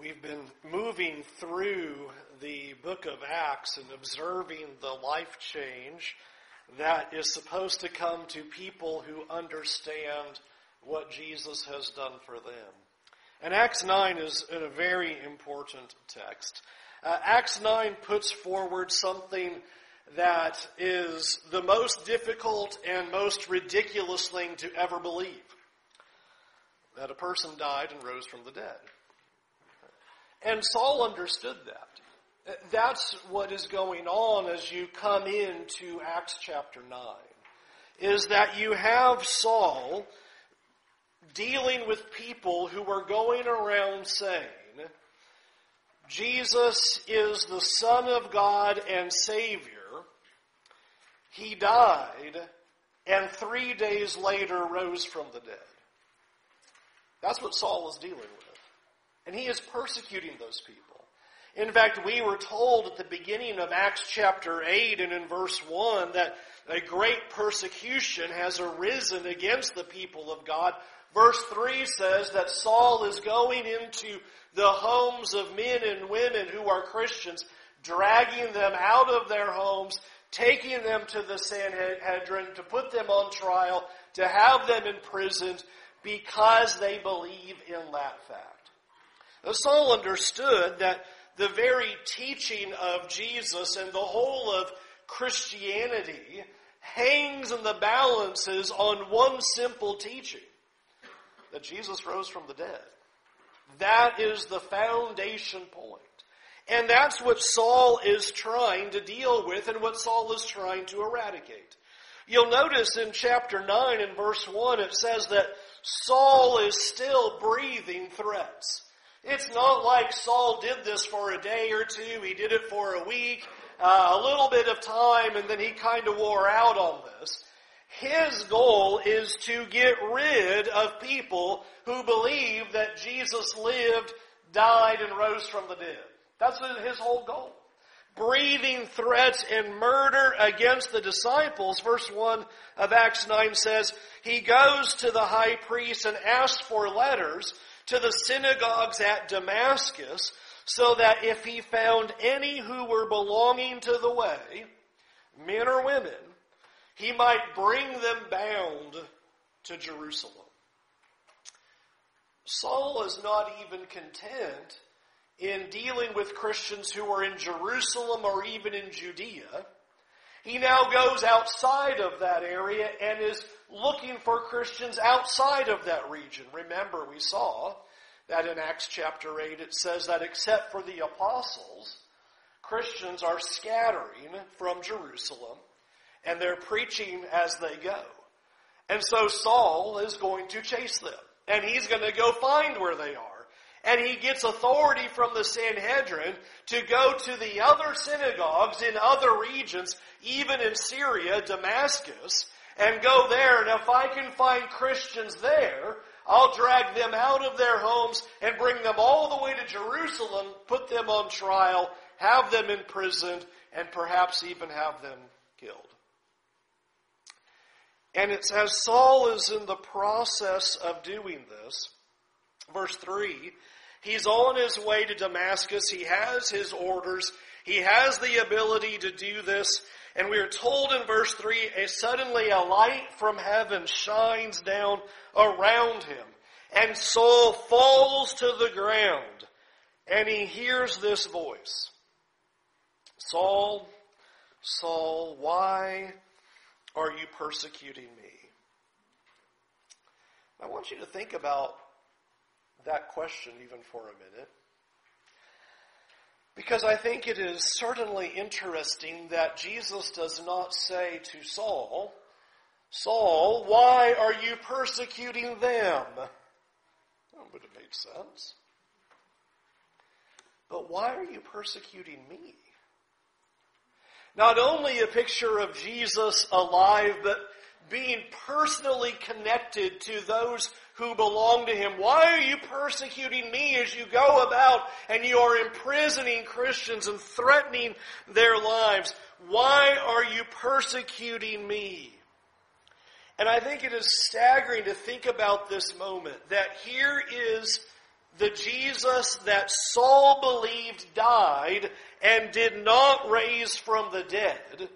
We've been moving through the book of Acts and observing the life change that is supposed to come to people who understand what Jesus has done for them. And Acts 9 is a very important text. Uh, Acts 9 puts forward something that is the most difficult and most ridiculous thing to ever believe. That a person died and rose from the dead. And Saul understood that. That's what is going on as you come into Acts chapter 9. Is that you have Saul dealing with people who are going around saying, Jesus is the Son of God and Savior. He died and three days later rose from the dead. That's what Saul is dealing with. And he is persecuting those people. In fact, we were told at the beginning of Acts chapter 8 and in verse 1 that a great persecution has arisen against the people of God. Verse 3 says that Saul is going into the homes of men and women who are Christians, dragging them out of their homes, taking them to the Sanhedrin to put them on trial, to have them imprisoned because they believe in that fact. Saul understood that the very teaching of Jesus and the whole of Christianity hangs in the balances on one simple teaching that Jesus rose from the dead. That is the foundation point. And that's what Saul is trying to deal with and what Saul is trying to eradicate. You'll notice in chapter 9 and verse 1 it says that Saul is still breathing threats. It's not like Saul did this for a day or two. He did it for a week, uh, a little bit of time, and then he kind of wore out on this. His goal is to get rid of people who believe that Jesus lived, died, and rose from the dead. That's his whole goal. Breathing threats and murder against the disciples. Verse 1 of Acts 9 says, He goes to the high priest and asks for letters to the synagogues at Damascus, so that if he found any who were belonging to the way, men or women, he might bring them bound to Jerusalem. Saul is not even content in dealing with Christians who are in Jerusalem or even in Judea. He now goes outside of that area and is looking for Christians outside of that region. Remember, we saw that in Acts chapter 8 it says that except for the apostles, Christians are scattering from Jerusalem and they're preaching as they go. And so Saul is going to chase them and he's going to go find where they are. And he gets authority from the Sanhedrin to go to the other synagogues in other regions, even in Syria, Damascus, and go there. And if I can find Christians there, I'll drag them out of their homes and bring them all the way to Jerusalem, put them on trial, have them imprisoned, and perhaps even have them killed. And it's as Saul is in the process of doing this, verse 3, he's on his way to Damascus. He has his orders. He has the ability to do this. And we are told in verse 3, a suddenly a light from heaven shines down around him. And Saul falls to the ground and he hears this voice. Saul, Saul, why are you persecuting me? I want you to think about that question even for a minute. Because I think it is certainly interesting that Jesus does not say to Saul, Saul, why are you persecuting them? That would have made sense. But why are you persecuting me? Not only a picture of Jesus alive, but being personally connected to those who belong to him. Why are you persecuting me as you go about and you are imprisoning Christians and threatening their lives? Why are you persecuting me? And I think it is staggering to think about this moment that here is the Jesus that Saul believed died and did not raise from the dead,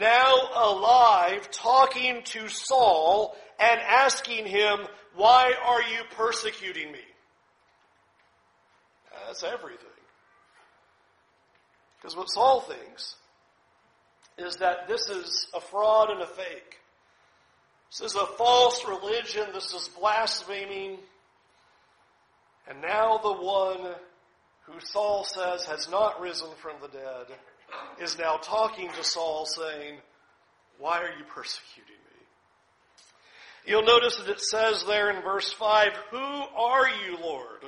now alive, talking to Saul and asking him, Why are you persecuting me? That's everything. Because what Saul thinks is that this is a fraud and a fake. This is a false religion. This is blaspheming. And now the one who Saul says has not risen from the dead is now talking to Saul saying, Why are you persecuting? You'll notice that it says there in verse 5, Who are you, Lord?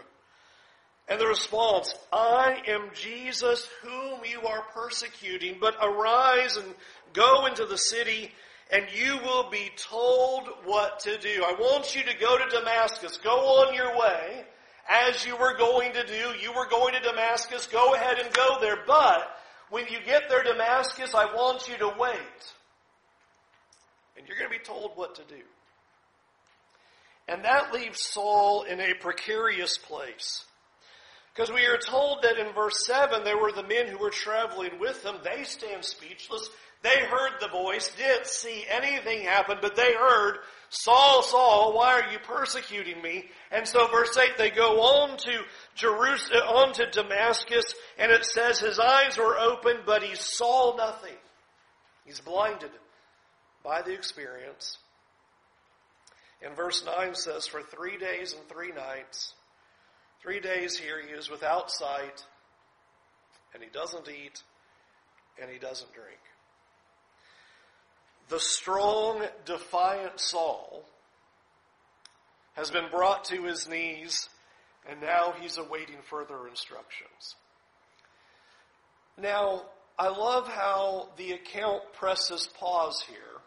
And the response, I am Jesus whom you are persecuting, but arise and go into the city and you will be told what to do. I want you to go to Damascus. Go on your way as you were going to do. You were going to Damascus. Go ahead and go there. But when you get there, Damascus, I want you to wait. And you're going to be told what to do. And that leaves Saul in a precarious place. Because we are told that in verse 7, there were the men who were traveling with him. They stand speechless. They heard the voice, didn't see anything happen, but they heard, Saul, Saul, why are you persecuting me? And so verse 8, they go on to Jerusalem, on to Damascus, and it says his eyes were open, but he saw nothing. He's blinded by the experience. And verse 9 says, for three days and three nights, three days here he is without sight, and he doesn't eat, and he doesn't drink. The strong, defiant Saul has been brought to his knees, and now he's awaiting further instructions. Now, I love how the account presses pause here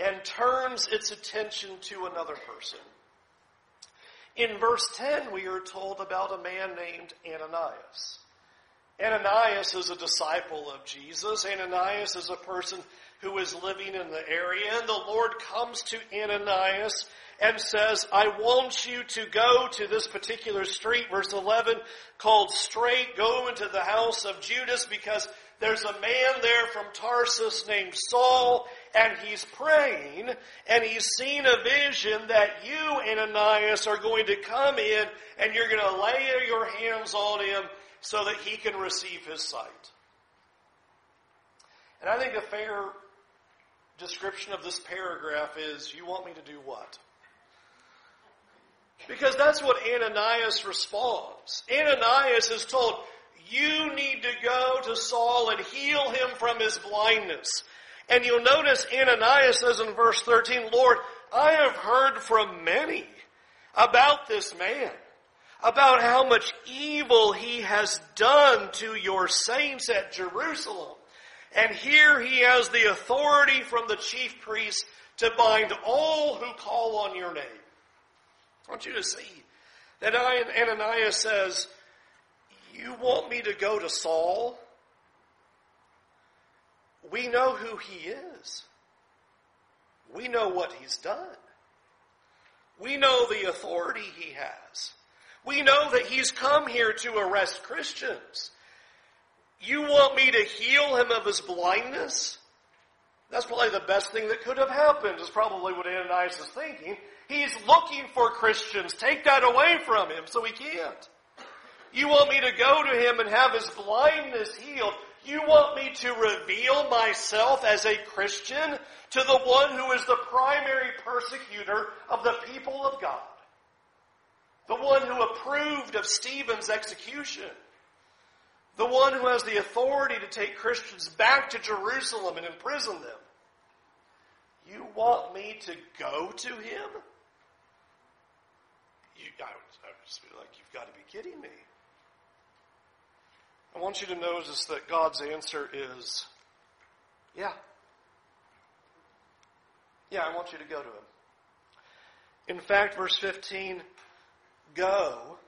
and turns its attention to another person. In verse 10, we are told about a man named Ananias. Ananias is a disciple of Jesus. Ananias is a person who is living in the area. And the Lord comes to Ananias and says, I want you to go to this particular street, verse 11, called Straight. Go into the house of Judas because there's a man there from Tarsus named Saul and he's praying and he's seen a vision that you, Ananias, are going to come in and you're going to lay your hands on him so that he can receive his sight. And I think a fair description of this paragraph is, You want me to do what? Because that's what Ananias responds. Ananias is told, You need to go to Saul and heal him from his blindness. And you'll notice Ananias says in verse 13, Lord, I have heard from many about this man, about how much evil he has done to your saints at Jerusalem. And here he has the authority from the chief priest to bind all who call on your name. I want you to see that Ananias says, You want me to go to Saul? We know who he is. We know what he's done. We know the authority he has. We know that he's come here to arrest Christians. You want me to heal him of his blindness? That's probably the best thing that could have happened, is probably what Ananias is thinking. He's looking for Christians. Take that away from him so he can't. You want me to go to him and have his blindness healed. You want me to reveal myself as a Christian to the one who is the primary persecutor of the people of God. The one who approved of Stephen's execution. The one who has the authority to take Christians back to Jerusalem and imprison them. You want me to go to him? You, I, I just feel like you've got to be kidding me. I want you to notice that God's answer is, yeah. Yeah, I want you to go to him. In fact, verse 15, go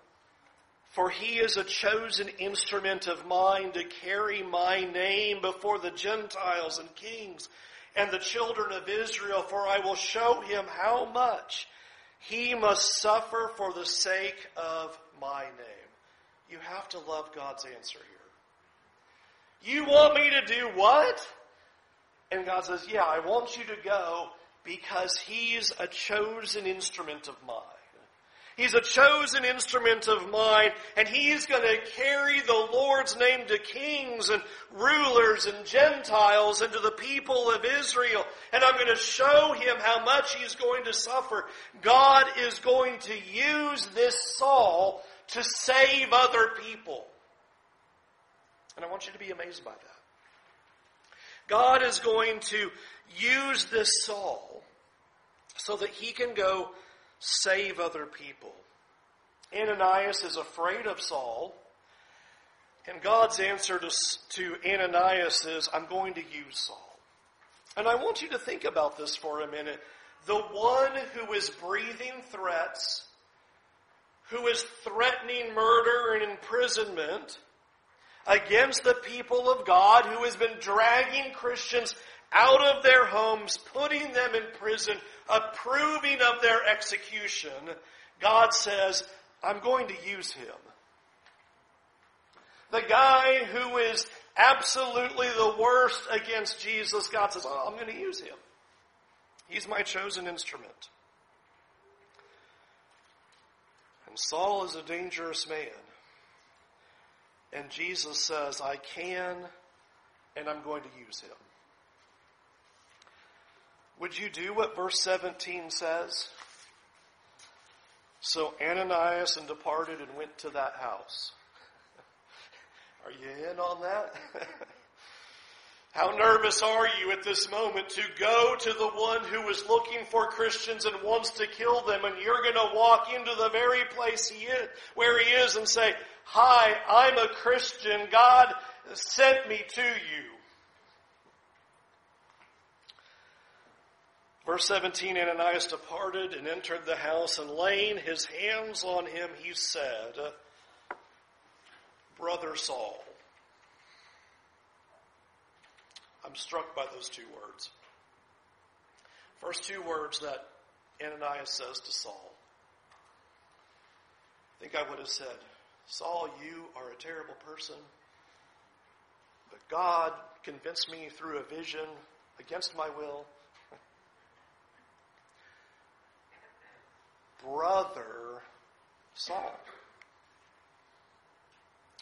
for he is a chosen instrument of mine to carry my name before the Gentiles and kings and the children of Israel, for I will show him how much he must suffer for the sake of my name. You have to love God's answer here. You want me to do what? And God says, Yeah, I want you to go because he's a chosen instrument of mine. He's a chosen instrument of mine, and he's going to carry the Lord's name to kings and rulers and Gentiles and to the people of Israel. And I'm going to show him how much he's going to suffer. God is going to use this Saul to save other people. And I want you to be amazed by that. God is going to use this Saul so that he can go save other people. Ananias is afraid of Saul, and God's answer to, to Ananias is, I'm going to use Saul. And I want you to think about this for a minute. The one who is breathing threats, who is threatening murder and imprisonment against the people of God, who has been dragging Christians out of their homes, putting them in prison, approving of their execution, God says, I'm going to use him. The guy who is absolutely the worst against Jesus, God says, oh, I'm going to use him. He's my chosen instrument. And Saul is a dangerous man. And Jesus says, I can and I'm going to use him. Would you do what verse 17 says? So Ananias and departed and went to that house. Are you in on that? How nervous are you at this moment to go to the one who is looking for Christians and wants to kill them and you're going to walk into the very place he is, where he is and say, hi, I'm a Christian. God sent me to you. Verse 17, Ananias departed and entered the house, and laying his hands on him, he said, Brother Saul. I'm struck by those two words. First two words that Ananias says to Saul. I think I would have said, Saul, you are a terrible person, but God convinced me through a vision against my will brother Saul.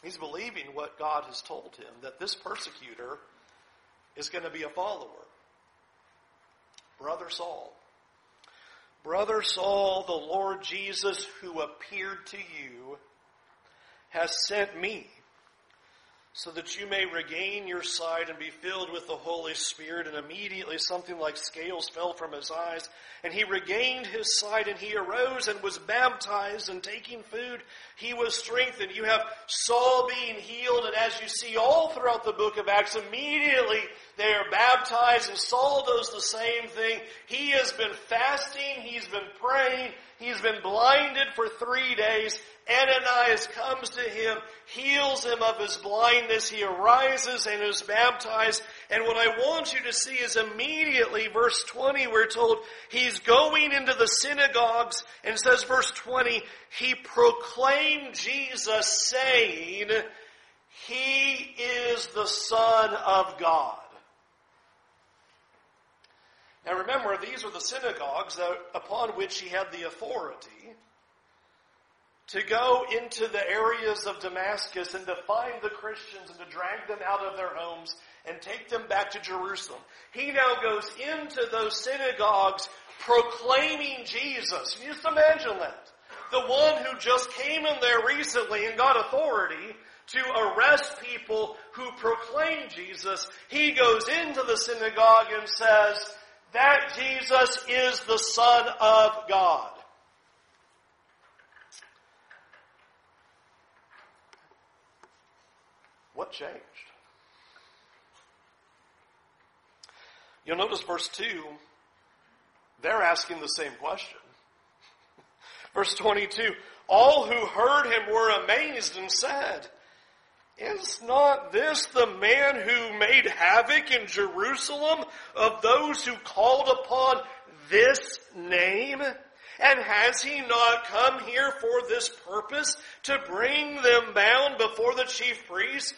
He's believing what God has told him that this persecutor is going to be a follower. Brother Saul. Brother Saul, the Lord Jesus who appeared to you has sent me so that you may regain your sight and be filled with the Holy Spirit. And immediately something like scales fell from his eyes, and he regained his sight, and he arose and was baptized, and taking food, he was strengthened. You have Saul being healed, and as you see all throughout the book of Acts, immediately they are baptized, and Saul does the same thing. He has been fasting, he's been praying, he's been blinded for three days, Ananias comes to him, heals him of his blindness. He arises and is baptized. And what I want you to see is immediately, verse 20, we're told he's going into the synagogues and says, verse 20, he proclaimed Jesus saying, He is the Son of God. Now remember, these are the synagogues that, upon which he had the authority to go into the areas of Damascus and to find the Christians and to drag them out of their homes and take them back to Jerusalem. He now goes into those synagogues proclaiming Jesus. Can you just imagine that? The one who just came in there recently and got authority to arrest people who proclaim Jesus, he goes into the synagogue and says, that Jesus is the Son of God. What changed? You'll notice verse 2, they're asking the same question. verse 22, all who heard him were amazed and said, Is not this the man who made havoc in Jerusalem of those who called upon this name? And has he not come here for this purpose? To bring them bound before the chief priests?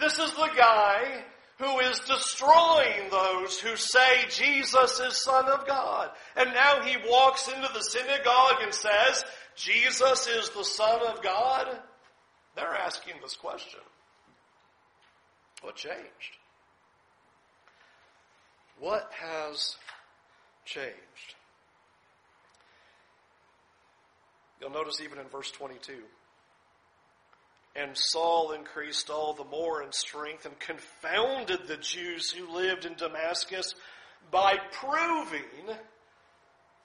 This is the guy who is destroying those who say Jesus is Son of God. And now he walks into the synagogue and says, Jesus is the Son of God. They're asking this question. What changed? What has changed? You'll notice even in verse 22. And Saul increased all the more in strength and confounded the Jews who lived in Damascus by proving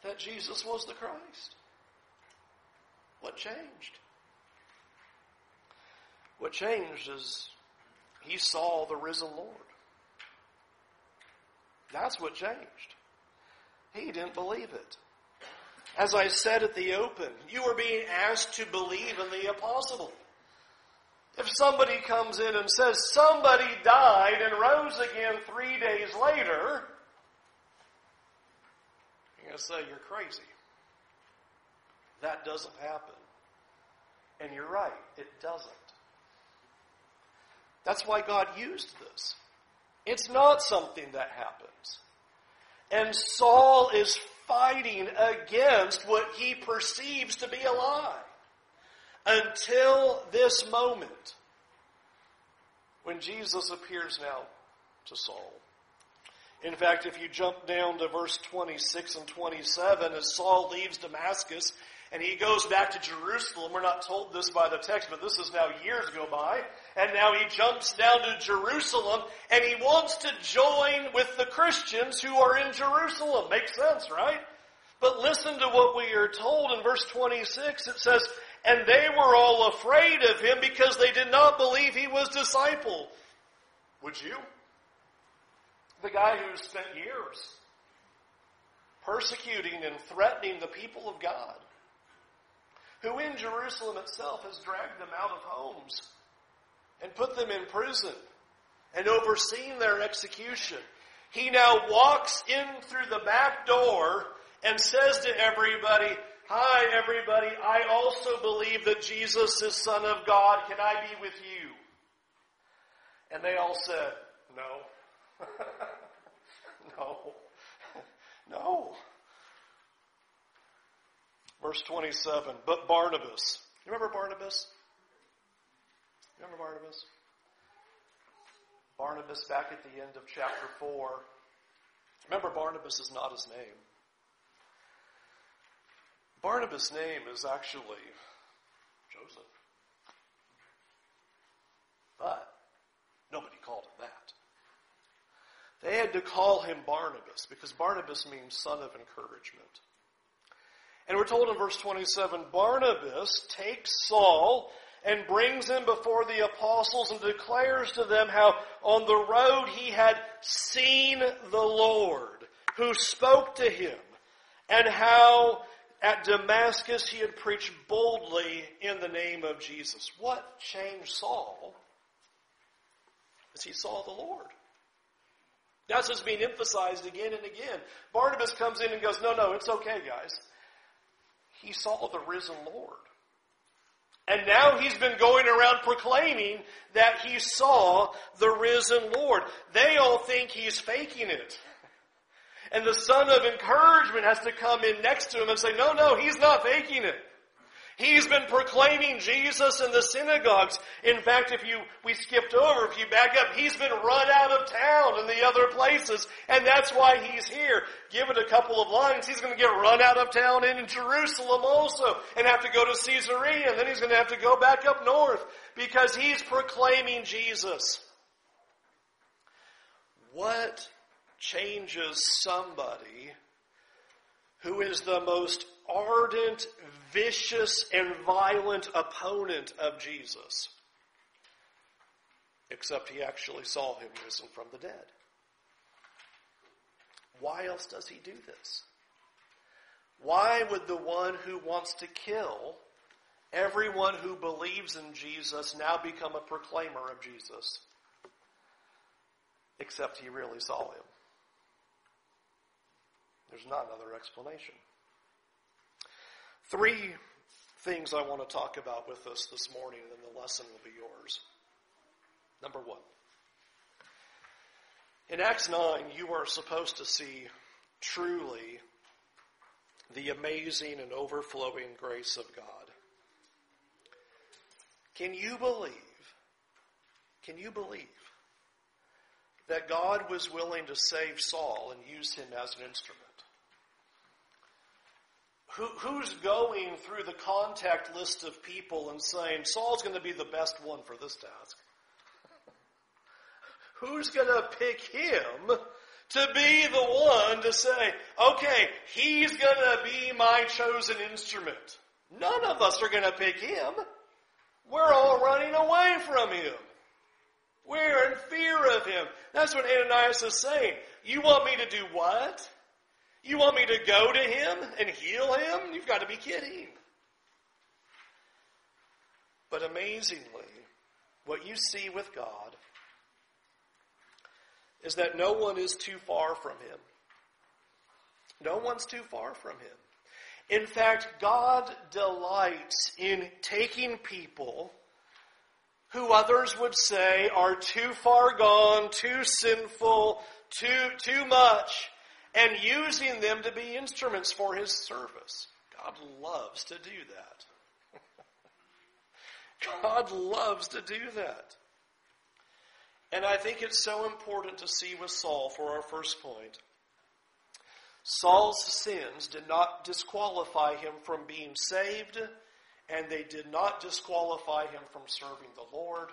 that Jesus was the Christ. What changed? What changed is he saw the risen Lord. That's what changed. He didn't believe it. As I said at the open, you are being asked to believe in the impossible. If somebody comes in and says somebody died and rose again three days later, you're going to say you're crazy. That doesn't happen. And you're right, it doesn't. That's why God used this. It's not something that happens. And Saul is fighting against what he perceives to be a lie. Until this moment, when Jesus appears now to Saul. In fact, if you jump down to verse 26 and 27, as Saul leaves Damascus and he goes back to Jerusalem. We're not told this by the text, but this is now years go by. And now he jumps down to Jerusalem and he wants to join with the Christians who are in Jerusalem. Makes sense, right? But listen to what we are told in verse 26. It says, And they were all afraid of him because they did not believe he was disciple. Would you? The guy who spent years persecuting and threatening the people of God who in Jerusalem itself has dragged them out of homes and put them in prison and overseen their execution. He now walks in through the back door and says to everybody, Hi everybody, I also believe that Jesus is Son of God. Can I be with you? And they all said, No. no. no. Verse 27. But Barnabas. You remember Barnabas? You remember Barnabas? Barnabas back at the end of chapter 4. Remember, Barnabas is not his name. Barnabas' name is actually Joseph. But nobody called him that. They had to call him Barnabas because Barnabas means son of encouragement. And we're told in verse 27 Barnabas takes Saul and brings him before the apostles and declares to them how on the road he had seen the Lord who spoke to him and how at Damascus he had preached boldly in the name of Jesus. What changed Saul? As he saw the Lord. That's what's being emphasized again and again. Barnabas comes in and goes, No, no, it's okay, guys he saw the risen Lord. And now he's been going around proclaiming that he saw the risen Lord. They all think he's faking it. And the son of encouragement has to come in next to him and say, no, no, he's not faking it. He's been proclaiming Jesus in the synagogues. In fact, if you, we skipped over, if you back up, he's been run out of town in the other places, and that's why he's here. Give it a couple of lines, he's going to get run out of town in Jerusalem also, and have to go to Caesarea, and then he's going to have to go back up north, because he's proclaiming Jesus. What changes somebody who is the most ardent, vicious, and violent opponent of Jesus. Except he actually saw him risen from the dead. Why else does he do this? Why would the one who wants to kill everyone who believes in Jesus now become a proclaimer of Jesus? Except he really saw him. There's not another explanation. Three things I want to talk about with us this morning, and then the lesson will be yours. Number one. In Acts 9, you are supposed to see truly the amazing and overflowing grace of God. Can you believe? Can you believe that God was willing to save Saul and use him as an instrument? Who, who's going through the contact list of people and saying, Saul's going to be the best one for this task? Who's going to pick him to be the one to say, okay, he's going to be my chosen instrument? None of us are going to pick him. We're all running away from him. We're in fear of him. That's what Ananias is saying. You want me to do what? You want me to go to him and heal him? You've got to be kidding. But amazingly, what you see with God is that no one is too far from him. No one's too far from him. In fact, God delights in taking people who others would say are too far gone, too sinful, too, too much, and using them to be instruments for his service. God loves to do that. God loves to do that. And I think it's so important to see with Saul for our first point. Saul's sins did not disqualify him from being saved, and they did not disqualify him from serving the Lord,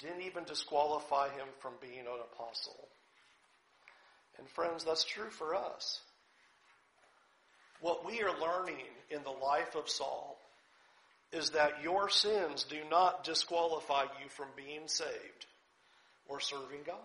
didn't even disqualify him from being an apostle. And friends, that's true for us. What we are learning in the life of Saul is that your sins do not disqualify you from being saved or serving God.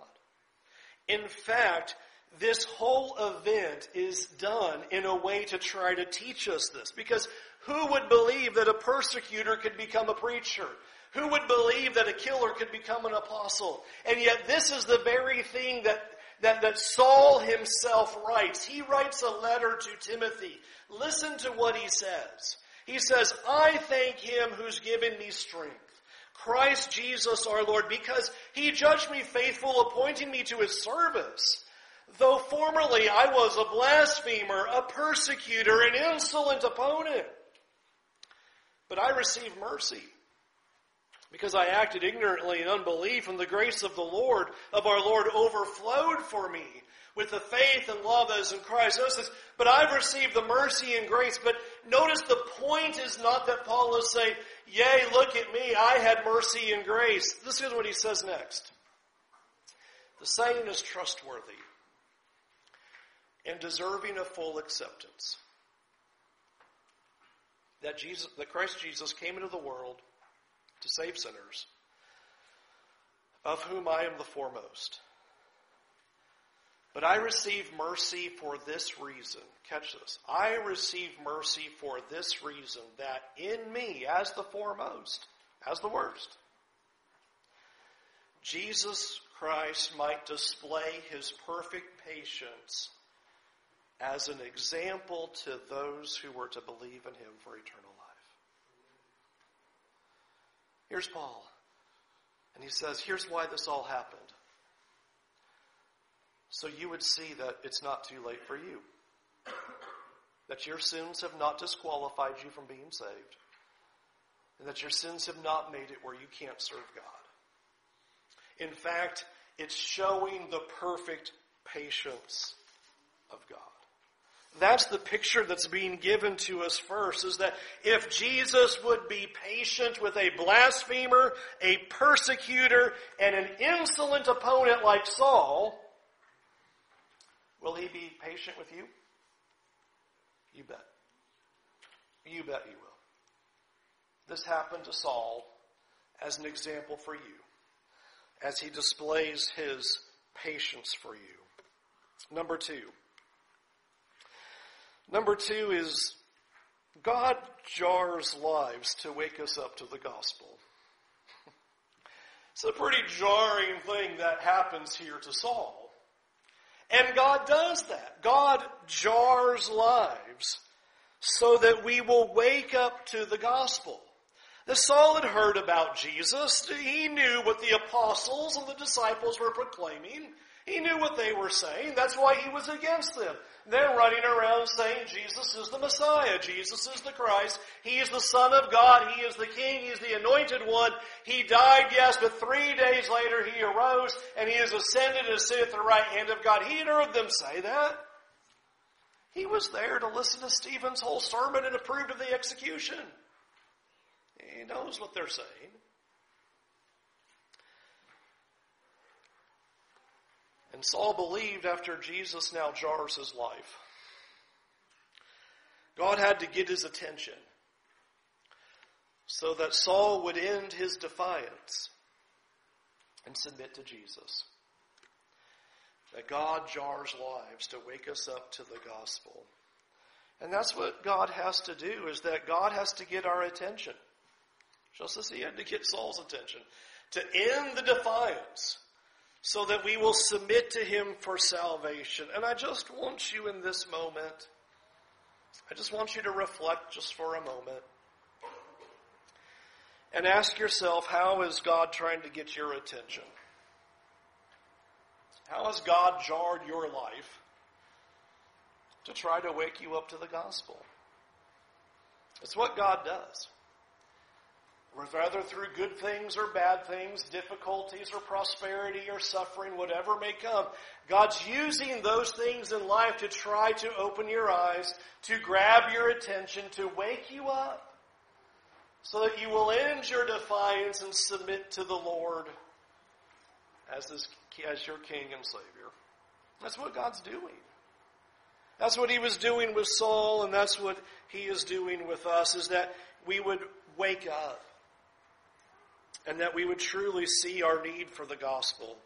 In fact, this whole event is done in a way to try to teach us this. Because who would believe that a persecutor could become a preacher? Who would believe that a killer could become an apostle? And yet this is the very thing that that, that Saul himself writes. He writes a letter to Timothy. Listen to what he says. He says, I thank him who's given me strength. Christ Jesus our Lord, because he judged me faithful, appointing me to his service. Though formerly I was a blasphemer, a persecutor, an insolent opponent. But I received mercy because I acted ignorantly in unbelief, and the grace of the Lord, of our Lord, overflowed for me with the faith and love that is in Christ. Notice this, but I've received the mercy and grace. But notice the point is not that Paul is saying, Yea, look at me, I had mercy and grace. This is what he says next. The saying is trustworthy and deserving of full acceptance. That Jesus, that Christ Jesus came into the world to save sinners, of whom I am the foremost. But I receive mercy for this reason. Catch this. I receive mercy for this reason that in me, as the foremost, as the worst, Jesus Christ might display his perfect patience as an example to those who were to believe in him for eternal Here's Paul. And he says, here's why this all happened. So you would see that it's not too late for you. That your sins have not disqualified you from being saved. And that your sins have not made it where you can't serve God. In fact, it's showing the perfect patience of God. That's the picture that's being given to us first, is that if Jesus would be patient with a blasphemer, a persecutor, and an insolent opponent like Saul, will he be patient with you? You bet. You bet he will. This happened to Saul as an example for you, as he displays his patience for you. Number two. Number two is God jars lives to wake us up to the gospel. It's a pretty jarring thing that happens here to Saul. And God does that. God jars lives so that we will wake up to the gospel. The Saul had heard about Jesus. He knew what the apostles and the disciples were proclaiming. He knew what they were saying. That's why he was against them. They're running around saying Jesus is the Messiah. Jesus is the Christ. He is the Son of God. He is the King. He is the anointed one. He died, yes, but three days later he arose and he has ascended and sitteth at the right hand of God. He had heard them say that. He was there to listen to Stephen's whole sermon and approved of the execution. He knows what they're saying. And Saul believed after Jesus now jars his life. God had to get his attention so that Saul would end his defiance and submit to Jesus. That God jars lives to wake us up to the gospel. And that's what God has to do, is that God has to get our attention. Just as he had to get Saul's attention. To end the defiance so that we will submit to him for salvation. And I just want you in this moment, I just want you to reflect just for a moment and ask yourself, how is God trying to get your attention? How has God jarred your life to try to wake you up to the gospel? It's what God does whether through good things or bad things, difficulties or prosperity or suffering, whatever may come. God's using those things in life to try to open your eyes, to grab your attention, to wake you up, so that you will end your defiance and submit to the Lord as, this, as your King and Savior. That's what God's doing. That's what He was doing with Saul, and that's what He is doing with us, is that we would wake up and that we would truly see our need for the gospel,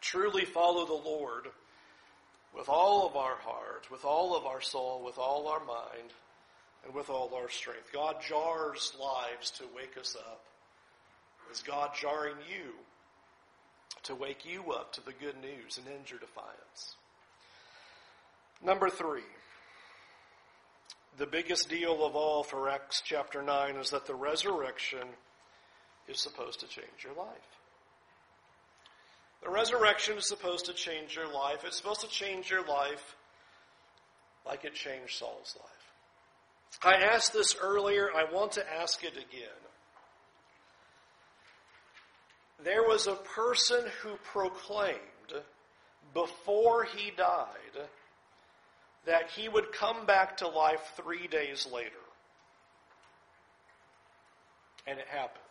truly follow the Lord with all of our heart, with all of our soul, with all our mind, and with all our strength. God jars lives to wake us up. Is God jarring you to wake you up to the good news and end your defiance? Number three. The biggest deal of all for Acts chapter 9 is that the resurrection is supposed to change your life. The resurrection is supposed to change your life. It's supposed to change your life like it changed Saul's life. I asked this earlier. I want to ask it again. There was a person who proclaimed before he died that he would come back to life three days later. And it happened.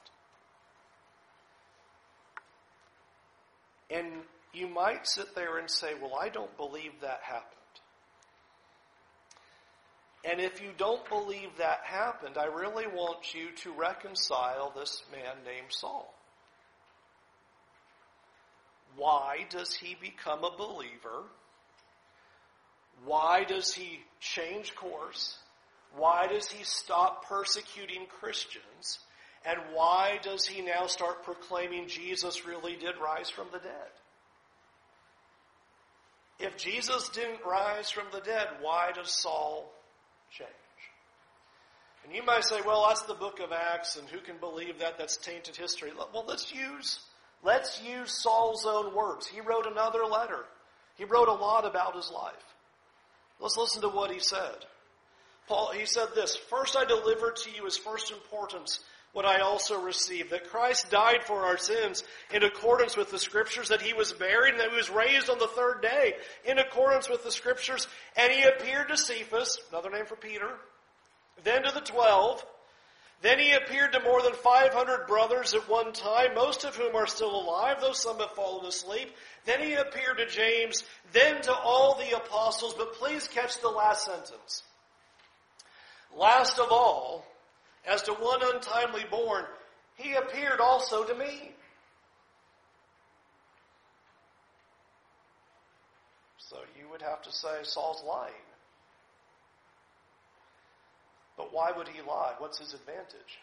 And you might sit there and say, Well, I don't believe that happened. And if you don't believe that happened, I really want you to reconcile this man named Saul. Why does he become a believer? Why does he change course? Why does he stop persecuting Christians? And why does he now start proclaiming Jesus really did rise from the dead? If Jesus didn't rise from the dead, why does Saul change? And you might say, well, that's the book of Acts, and who can believe that? That's tainted history. Well, let's use, let's use Saul's own words. He wrote another letter. He wrote a lot about his life. Let's listen to what he said. Paul, he said this, First I delivered to you as first importance what I also received, that Christ died for our sins in accordance with the scriptures, that he was buried and that he was raised on the third day in accordance with the scriptures, and he appeared to Cephas, another name for Peter, then to the twelve, then he appeared to more than 500 brothers at one time, most of whom are still alive, though some have fallen asleep. Then he appeared to James, then to all the apostles, but please catch the last sentence. Last of all, as to one untimely born, he appeared also to me. So you would have to say Saul's lying. But why would he lie? What's his advantage?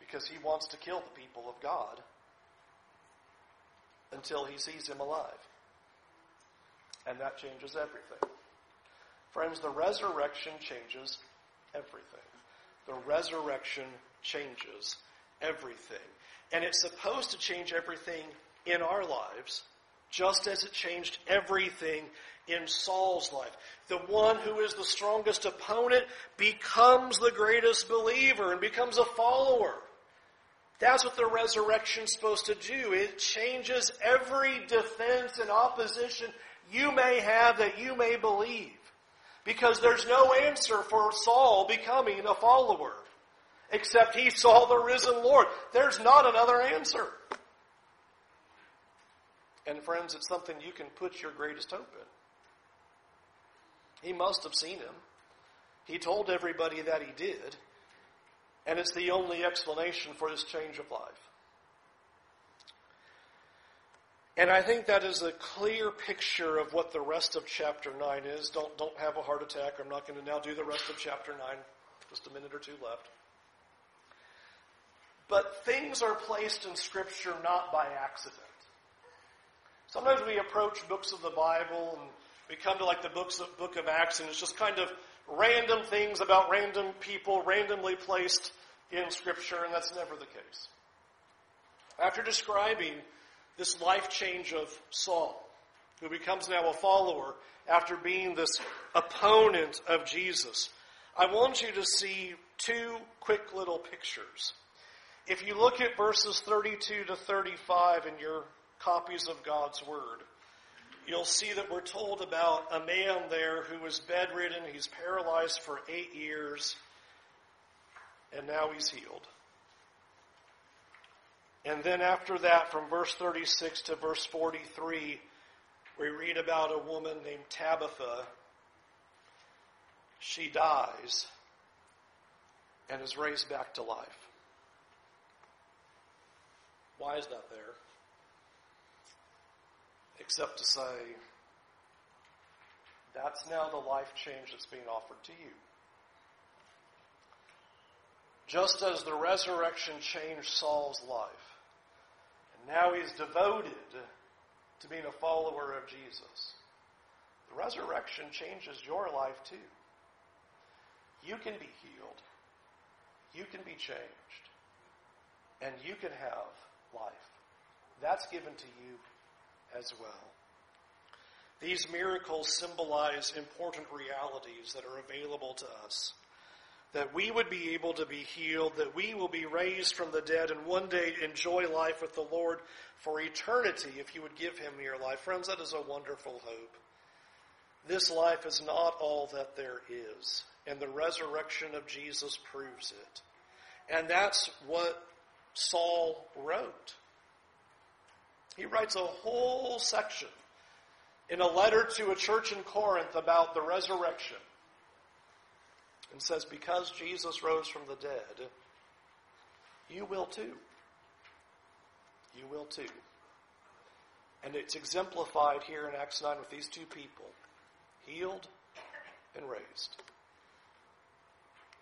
Because he wants to kill the people of God until he sees him alive. And that changes everything. Friends, the resurrection changes everything. The resurrection changes everything. And it's supposed to change everything in our lives, just as it changed everything in Saul's life. The one who is the strongest opponent becomes the greatest believer and becomes a follower. That's what the resurrection's supposed to do. It changes every defense and opposition you may have that you may believe. Because there's no answer for Saul becoming a follower. Except he saw the risen Lord. There's not another answer. And friends, it's something you can put your greatest hope in. He must have seen him. He told everybody that he did. And it's the only explanation for this change of life. And I think that is a clear picture of what the rest of chapter 9 is. Don't, don't have a heart attack. I'm not going to now do the rest of chapter 9. Just a minute or two left. But things are placed in Scripture not by accident. Sometimes we approach books of the Bible and we come to like the books of, book of Acts and it's just kind of random things about random people randomly placed in Scripture, and that's never the case. After describing this life change of Saul, who becomes now a follower after being this opponent of Jesus, I want you to see two quick little pictures. If you look at verses 32 to 35 in your copies of God's Word, you'll see that we're told about a man there who was bedridden. He's paralyzed for eight years, and now he's healed. And then after that, from verse 36 to verse 43, we read about a woman named Tabitha. She dies and is raised back to life. Why is that there? Except to say, that's now the life change that's being offered to you. Just as the resurrection changed Saul's life, now he's devoted to being a follower of Jesus. The resurrection changes your life too. You can be healed. You can be changed. And you can have life. That's given to you as well. These miracles symbolize important realities that are available to us. That we would be able to be healed, that we will be raised from the dead, and one day enjoy life with the Lord for eternity if you would give Him your life. Friends, that is a wonderful hope. This life is not all that there is, and the resurrection of Jesus proves it. And that's what Saul wrote. He writes a whole section in a letter to a church in Corinth about the resurrection and says, Because Jesus rose from the dead, you will too. You will too. And it's exemplified here in Acts 9 with these two people healed and raised.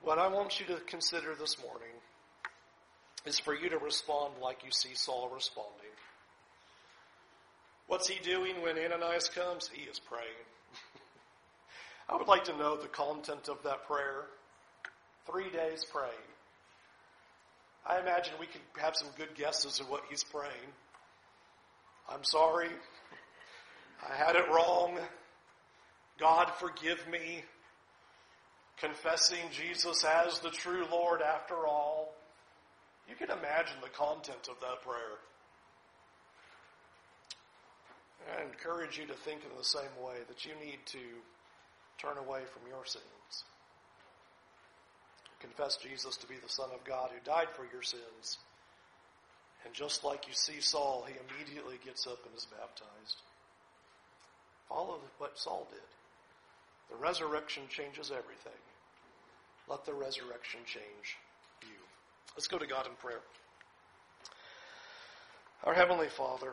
What I want you to consider this morning is for you to respond like you see Saul responding. What's he doing when Ananias comes? He is praying. I would like to know the content of that prayer. Three days praying. I imagine we could have some good guesses of what he's praying. I'm sorry. I had it wrong. God, forgive me. Confessing Jesus as the true Lord after all. You can imagine the content of that prayer. I encourage you to think in the same way that you need to turn away from your sins. Confess Jesus to be the Son of God who died for your sins. And just like you see Saul, he immediately gets up and is baptized. Follow what Saul did. The resurrection changes everything. Let the resurrection change you. Let's go to God in prayer. Our Heavenly Father,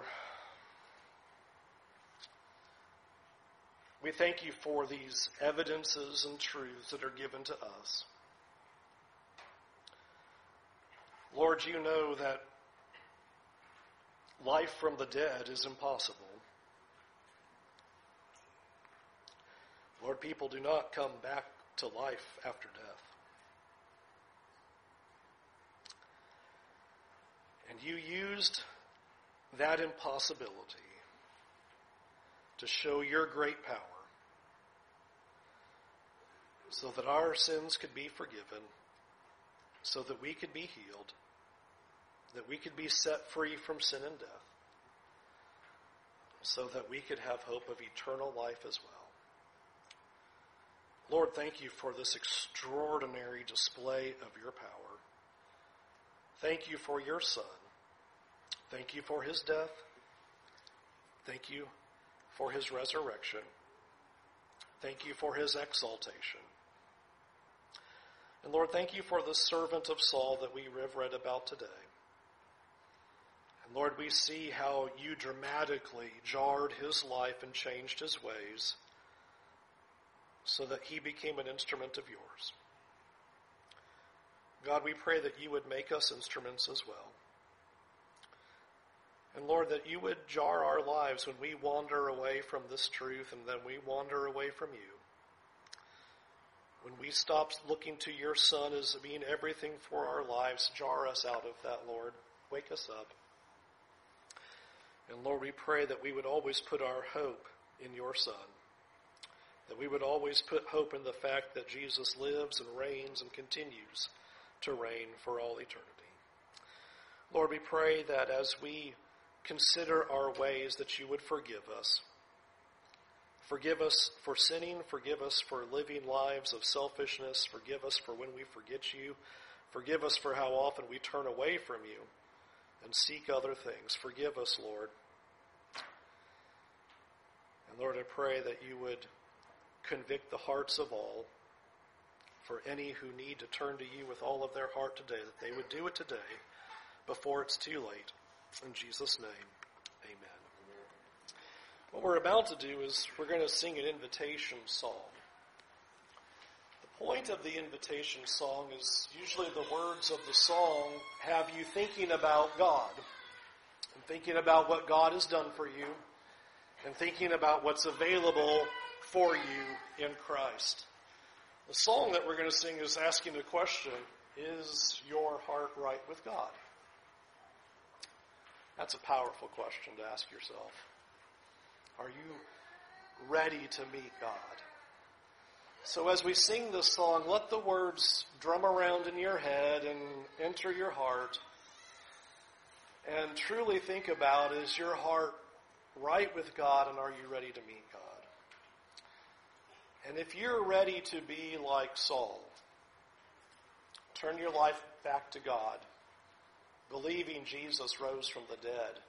We thank you for these evidences and truths that are given to us. Lord, you know that life from the dead is impossible. Lord, people do not come back to life after death. And you used that impossibility to show your great power so that our sins could be forgiven, so that we could be healed, that we could be set free from sin and death, so that we could have hope of eternal life as well. Lord, thank you for this extraordinary display of your power. Thank you for your Son. Thank you for his death. Thank you for his resurrection. Thank you for his exaltation. And Lord, thank you for the servant of Saul that we have read about today. And Lord, we see how you dramatically jarred his life and changed his ways so that he became an instrument of yours. God, we pray that you would make us instruments as well. And Lord, that you would jar our lives when we wander away from this truth and then we wander away from you. When we stop looking to your Son as being everything for our lives, jar us out of that, Lord. Wake us up. And Lord, we pray that we would always put our hope in your Son. That we would always put hope in the fact that Jesus lives and reigns and continues to reign for all eternity. Lord, we pray that as we consider our ways, that you would forgive us Forgive us for sinning. Forgive us for living lives of selfishness. Forgive us for when we forget you. Forgive us for how often we turn away from you and seek other things. Forgive us, Lord. And Lord, I pray that you would convict the hearts of all for any who need to turn to you with all of their heart today, that they would do it today before it's too late. In Jesus' name. What we're about to do is we're going to sing an invitation song. The point of the invitation song is usually the words of the song have you thinking about God and thinking about what God has done for you and thinking about what's available for you in Christ. The song that we're going to sing is asking the question, is your heart right with God? That's a powerful question to ask yourself. Are you ready to meet God? So as we sing this song, let the words drum around in your head and enter your heart. And truly think about is your heart right with God and are you ready to meet God? And if you're ready to be like Saul, turn your life back to God, believing Jesus rose from the dead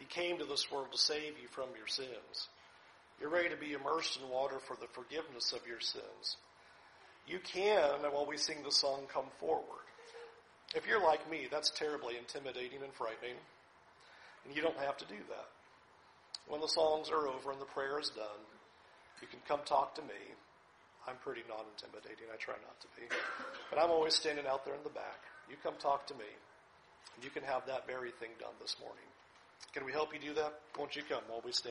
he came to this world to save you from your sins. You're ready to be immersed in water for the forgiveness of your sins. You can, while we sing the song, come forward. If you're like me, that's terribly intimidating and frightening. And you don't have to do that. When the songs are over and the prayer is done, you can come talk to me. I'm pretty non intimidating. I try not to be. But I'm always standing out there in the back. You come talk to me. And you can have that very thing done this morning. Can we help you do that? Won't you come while we stand?